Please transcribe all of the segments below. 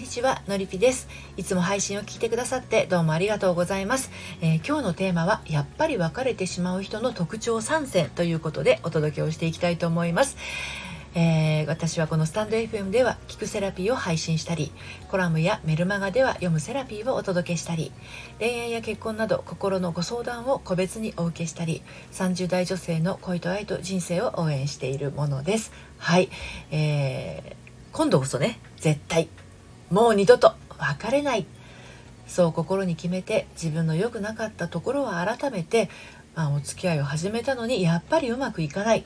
にちはのりぴです。いつも配信を聞いてくださってどうもありがとうございます、えー、今日のテーマはやっぱり別れてしまう人の特徴参戦ということでお届けをしていきたいと思います。えー、私はこのスタンド FM では聞くセラピーを配信したりコラムやメルマガでは読むセラピーをお届けしたり恋愛や結婚など心のご相談を個別にお受けしたり30代女性の恋と愛と人生を応援しているものです。はい、えー、今度こそね絶対もう二度と別れない。そう心に決めて自分の良くなかったところは改めて、まあ、お付き合いを始めたのにやっぱりうまくいかない。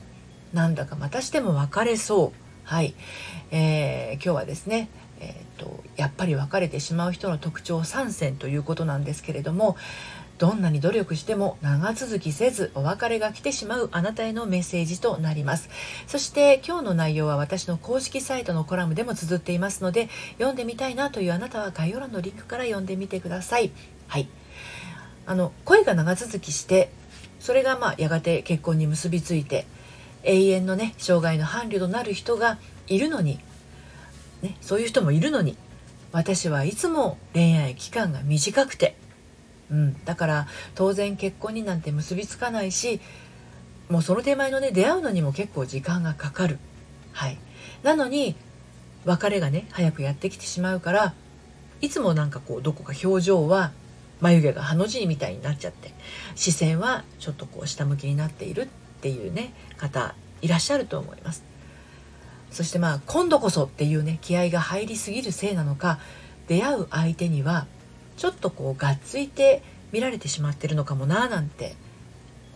なんだかまたしても別れそう。はい、えー、今日はですねえーと、やっぱり別れてしまう人の特徴3選ということなんですけれどもどんなに努力しても長続きせずお別れが来てしまうあなたへのメッセージとなります。そして今日の内容は私の公式サイトのコラムでも綴っていますので読んでみたいなというあなたは概要欄のリンクから読んでみてください。はい。あの恋が長続きしてそれがまあやがて結婚に結びついて永遠のね障害の伴侶となる人がいるのに、ね、そういう人もいるのに私はいつも恋愛期間が短くてうん、だから当然結婚になんて結びつかないしもうその手前のね出会うのにも結構時間がかかる。はい、なのに別れがね早くやってきてしまうからいつもなんかこうどこか表情は眉毛がハの字みたいになっちゃって視線はちょっとこう下向きになっているっていうね方いらっしゃると思います。そしてまあ今度こそっていうね気合が入りすぎるせいなのか出会う相手にはちょっとこうがっついて見られてしまってるのかもななんて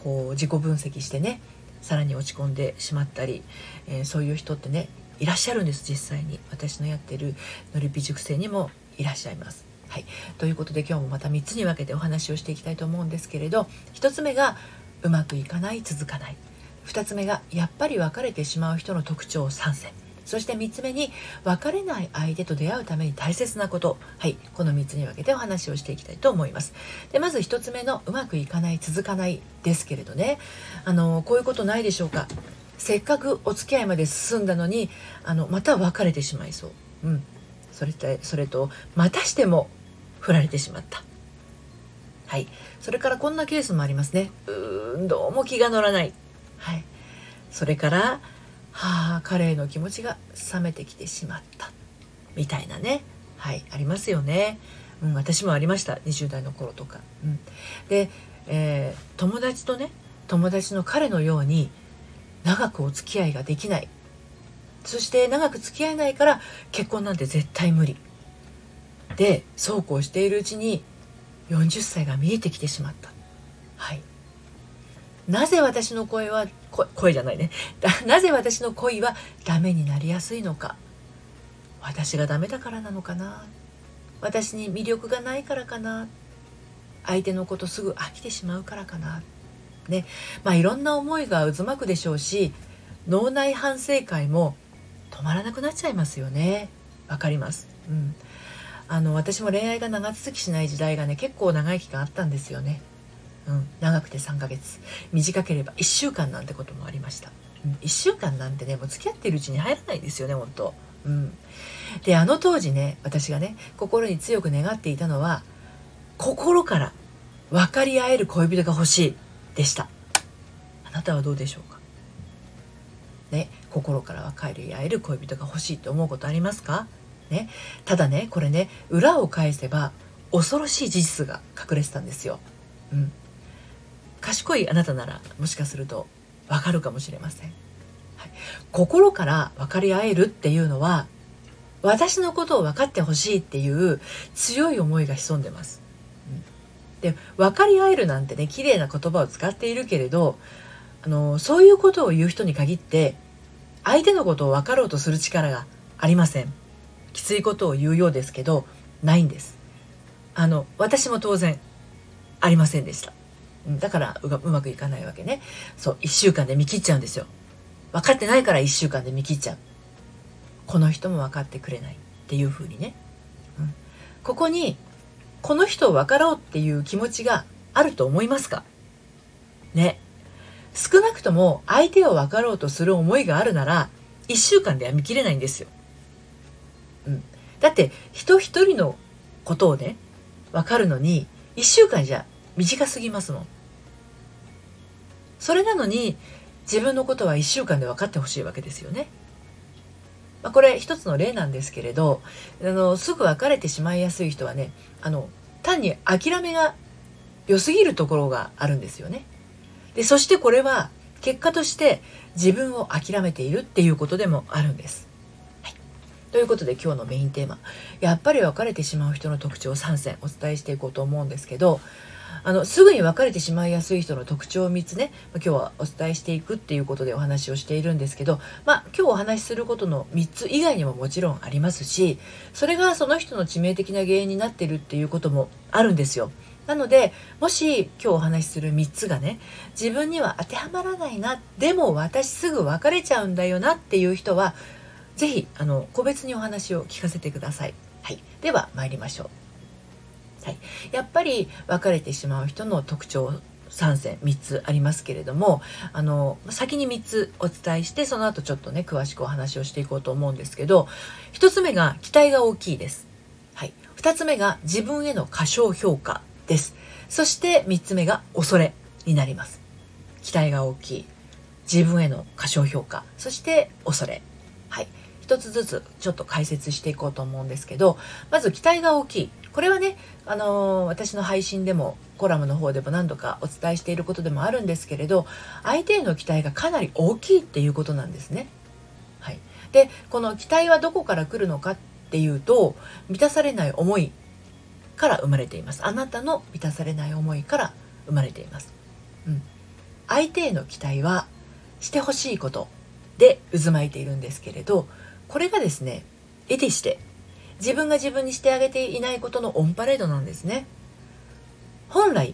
こう自己分析してねさらに落ち込んでしまったり、えー、そういう人ってねいらっしゃるんです実際に。私のやってるのりぴ塾生にもいらっしゃいます。はい、ということで今日もまた3つに分けてお話をしていきたいと思うんですけれど1つ目がうまくいかない続かない。2つ目がやっぱり別れてしまう人の特徴を3選。そして3つ目に別れない相手と出会うために大切なこと。はいこの3つに分けてお話をしていきたいと思います。でまず1つ目のうまくいかない続かないですけれどね。あのこういうことないでしょうか。せっかくお付き合いまで進んだのにあのまた別れてしまいそう。うん。それとそれとまたしても振られてしまった。はい。それからこんなケースもありますね。うーんどうも気が乗らない。はい。それからはあ彼への気持ちが冷めてきてしまった。みたいなね。はいありますよね、うん、私もありました。20代の頃とか、うん、で、えー、友達とね友達の彼のように長くお付き合いができない。そして長く付き合えないから結婚なんて絶対無理。でそうこうしているうちに40歳が見えてきてしまった。はい。なぜ私の声は声じゃないね。なぜ私の恋はダメになりやすいのか。私がダメだからなのかな。私に魅力がないからかな。相手のことすぐ飽きてしまうからかな。ね。まあいろんな思いが渦巻くでしょうし脳内反省会も止まらなくなっちゃいますよね。わかります。うん。あの私も恋愛が長続きしない時代がね結構長い期間あったんですよね。うん、長くて3ヶ月。短ければ1週間なんてこともありました、うん、1週間なんてねもう付き合ってるうちに入らないですよね本当。うん、であの当時ね私がね心に強く願っていたのは心から分かり合える恋人が欲しいでした。あなたはどうでしょうか？ね心から分かり合える恋人が欲しいと思うことありますか？ね。ただねこれね裏を返せば恐ろしい事実が隠れてたんですよ。うん、賢いあなたならもしかするとわかるかもしれません、はい、心から分かり合えるっていうのは私のことを分かってほしいっていう強い思いが潜んでます、うん、で分かり合えるなんてね綺麗な言葉を使っているけれどあのそういうことを言う人に限って相手のことを分かろうとする力がありません。きついことを言うようですけどないんです。あの私も当然ありませんでした。だからうまくいかないわけね。そう1週間で見切っちゃうんですよ。分かってないから1週間で見切っちゃう。この人も分かってくれないっていうふうにね、うん、ここにこの人を分かろうっていう気持ちがあると思いますか？ね。少なくとも相手を分かろうとする思いがあるなら1週間では見切れないんですよ、うん、だって人一人のことをね分かるのに1週間じゃ短すぎますもんそれなのに自分のことは1週間で分かってほしいわけですよね。まあ、これ一つの例なんですけれどあのすぐ別れてしまいやすい人はねあの単に諦めが良すぎるところがあるんですよね。でそしてこれは結果として自分を諦めているっていうことでもあるんです。はい、ということで今日のメインテーマやっぱり別れてしまう人の特徴3選お伝えしていこうと思うんですけどあのすぐに別れてしまいやすい人の特徴を3つね今日はお伝えしていくっていうことでお話をしているんですけど、まあ、今日お話しすることの3つ以外にももちろんありますしそれがその人の致命的な原因になってるっていうこともあるんですよ。なのでもし今日お話しする3つがね自分には当てはまらないなでも私すぐ別れちゃうんだよなっていう人は是非個別にお話を聞かせてください。はい、では参りましょう。はい、やっぱり別れてしまう人の特徴3選3つありますけれどもあの先に3つお伝えしてその後ちょっとね詳しくお話をしていこうと思うんですけど1つ目が期待が大きいです、はい、2つ目が自分への過小評価です。そして3つ目が恐れになります。期待が大きい。自分への過小評価。そして恐れ。はい。一つずつちょっと解説していこうと思うんですけどまず期待が大きい。これはね、あのー、私の配信でもコラムの方でも何度かお伝えしていることでもあるんですけれど相手への期待がかなり大きいっていうことなんですね。はい、でこの期待はどこから来るのかっていうと満たされない思いから生まれています。あなたの満たされない思いから生まれています。うん、相手への期待はしてほしいことで渦巻いているんですけれどこれがですね得てして自分が自分にしてあげていないことのオンパレードなんですね。本来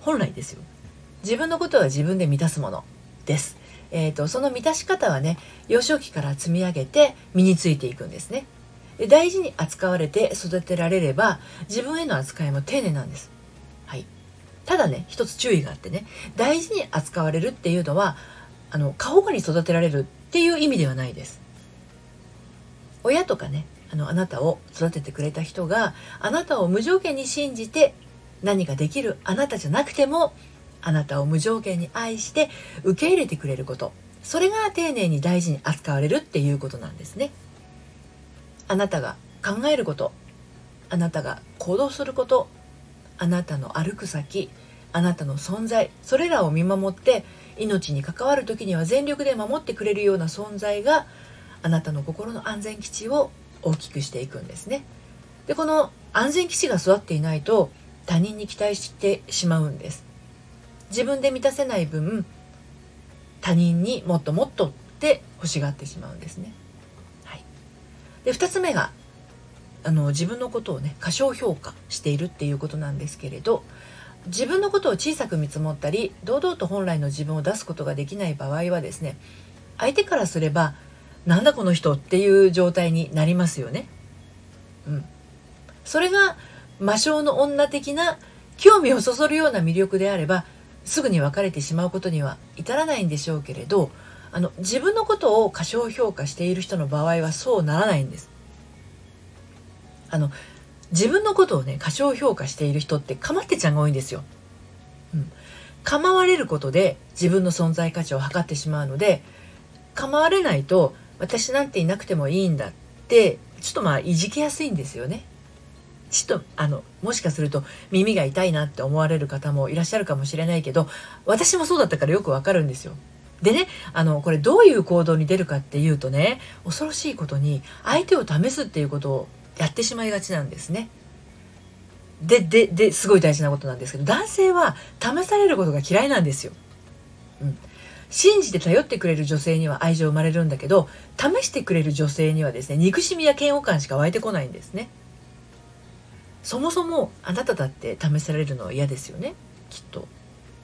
本来ですよ。自分のことは自分で満たすものです。えーと、その満たし方はね幼少期から積み上げて身についていくんですね。で大事に扱われて育てられれば自分への扱いも丁寧なんです、はい、ただね一つ注意があってね大事に扱われるっていうのはあの過保護に育てられるっていう意味ではないです。親とかねあのあなたを育ててくれた人があなたを無条件に信じて何かできるあなたじゃなくてもあなたを無条件に愛して受け入れてくれること。それが丁寧に大事に扱われるっていうことなんですね。あなたが考えること。あなたが行動すること。あなたの歩く先。あなたの存在。それらを見守って命に関わる時には全力で守ってくれるような存在があなたの心の安全基地を大きくしていくんですね。でこの安全基地が育っていないと他人に期待してしまうんです。自分で満たせない分他人にもっともっとって欲しがってしまうんですね。はい、で2つ目があの自分のことをね過小評価しているっていうことなんですけれど自分のことを小さく見積もったり堂々と本来の自分を出すことができない場合はですね相手からすればなんだこの人っていう状態になりますよね。うん、それが魔性の女的な興味をそそるような魅力であればすぐに別れてしまうことには至らないんでしょうけれどあの自分のことを過小評価している人の場合はそうならないんです。あの自分のことをね過小評価している人ってかまってちゃんが多いんですよ。うん、構われることで自分の存在価値を測ってしまうので構われないと私なんていなくてもいいんだってちょっとまあいじけやすいんですよね。ちょっとあのもしかすると耳が痛いなって思われる方もいらっしゃるかもしれないけど私もそうだったからよくわかるんですよ。でねあのこれどういう行動に出るかっていうとね恐ろしいことに相手を試すっていうことをやってしまいがちなんですね。ででですごい大事なことなんですけど男性は試されることが嫌いなんですよ。うん、信じて頼ってくれる女性には愛情生まれるんだけど試してくれる女性にはですね憎しみや嫌悪感しか湧いてこないんですね。そもそもあなただって試されるのは嫌ですよね。きっと。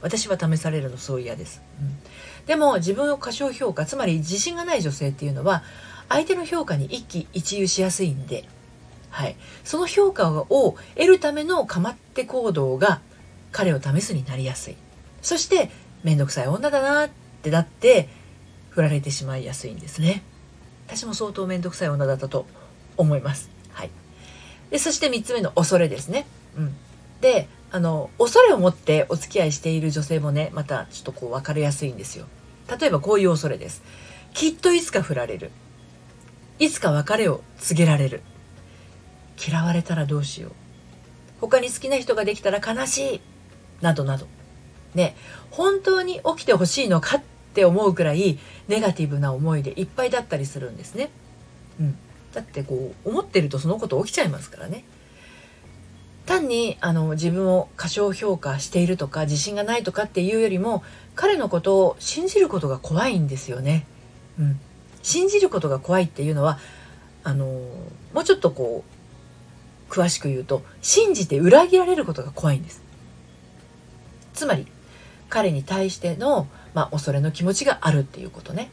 私は試されるのそう嫌です、うん、でも自分を過小評価つまり自信がない女性っていうのは相手の評価に一喜一憂しやすいんで、はい、その評価を得るための構って行動が彼を試すになりやすい。そして面倒くさい女だなっってだって振られてしまいやすいんですね私も相当面倒くさい女だったと思いますはい、でそして3つ目の恐れですね。うん、であの恐れを持ってお付き合いしている女性もねまたちょっとこう分かりやすいんですよ。例えばこういう恐れです。きっといつか振られる。いつか別れを告げられる。嫌われたらどうしよう。他に好きな人ができたら悲しい。などなど。ね、本当に起きてほしいのかっって思うくらいネガティブな思いでいっぱいだったりするんですね。うん、だってこう思ってるとそのこと起きちゃいますからね。単にあの自分を過小評価しているとか自信がないとかっていうよりも彼のことを信じることが怖いんですよね。うん、信じることが怖いっていうのはあのもうちょっとこう詳しく言うと信じて裏切られることが怖いんです。つまり彼に対しての、まあ、恐れの気持ちがあるっていうことね。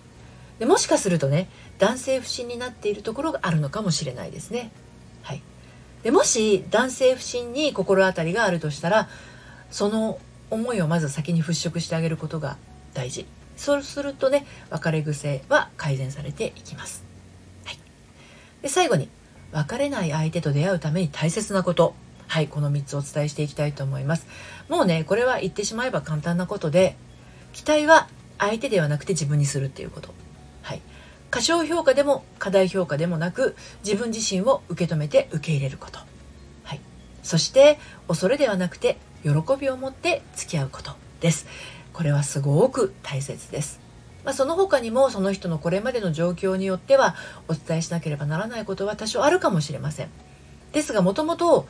でもしかするとね男性不信になっているところがあるのかもしれないですね。はい、でもし男性不信に心当たりがあるとしたらその思いをまず先に払拭してあげることが大事。そうするとね別れ癖は改善されていきます。はい、で最後に別れない相手と出会うために大切なこと。はいこの3つお伝えしていきたいと思います。もうねこれは言ってしまえば簡単なことで期待は相手ではなくて自分にするっていうこと。はい。過小評価でも過大評価でもなく自分自身を受け止めて受け入れること。はい。そして恐れではなくて喜びを持って付き合うことです。これはすごく大切です。まあ、その他にもその人のこれまでの状況によってはお伝えしなければならないことは多少あるかもしれません。ですがもともと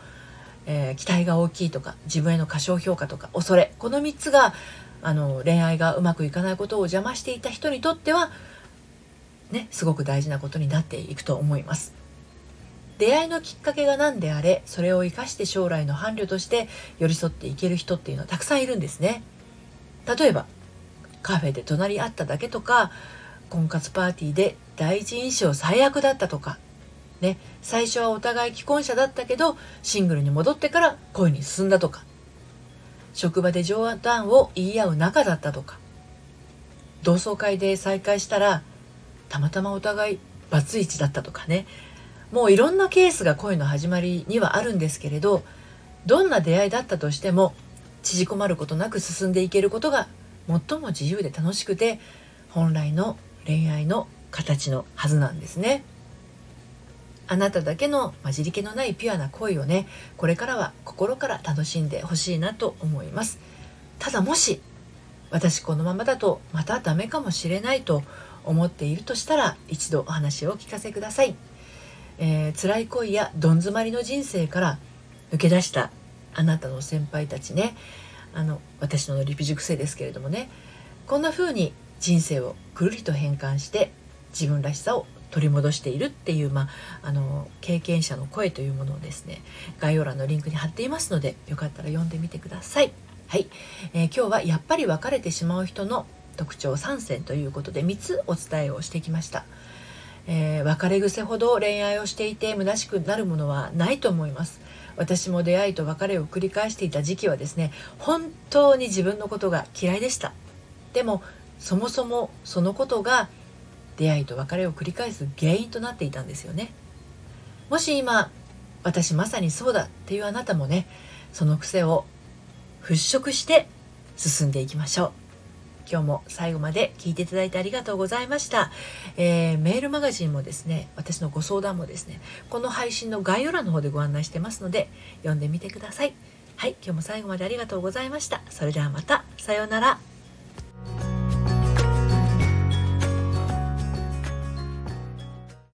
えー、期待が大きいとか自分への過小評価とか恐れこの3つがあの恋愛がうまくいかないことを邪魔していた人にとってはねすごく大事なことになっていくと思います。出会いのきっかけが何であれそれを生かして将来の伴侶として寄り添っていける人っていうのはたくさんいるんですね。例えばカフェで隣り合っただけとか婚活パーティーで第一印象最悪だったとかね、最初はお互い既婚者だったけどシングルに戻ってから恋に進んだとか職場で冗談を言い合う仲だったとか同窓会で再会したらたまたまお互いバツイチだったとかねもういろんなケースが恋の始まりにはあるんですけれどどんな出会いだったとしても縮こまることなく進んでいけることが最も自由で楽しくて本来の恋愛の形のはずなんですね。あなただけの混じり気のないピュアな恋をねこれからは心から楽しんでほしいなと思います。ただもし私このままだとまたダメかもしれないと思っているとしたら一度お話をお聞かせください、えー、辛い恋やどん詰まりの人生から抜け出したあなたの先輩たちねあの私のリピ塾生ですけれどもねこんな風に人生をくるりと変換して自分らしさを取り戻しているっていう、まあ、あの経験者の声というものをですね概要欄のリンクに貼っていますのでよかったら読んでみてください。はい、えー、今日はやっぱり別れてしまう人の特徴3選ということで3つお伝えをしてきました。えー、別れ癖ほど恋愛をしていて虚しくなるものはないと思います私も出会いと別れを繰り返していた時期はですね本当に自分のことが嫌いでしたでもそもそもそのことが出会いと別れを繰り返す原因となっていたんですよね。もし今私まさにそうだっていうあなたもねその癖を払拭して進んでいきましょう。今日も最後まで聞いていただいてありがとうございました、えー、メールマガジンもですね私のご相談もですねこの配信の概要欄の方でご案内してますので読んでみてください。はい今日も最後までありがとうございました。それではまた。さようなら。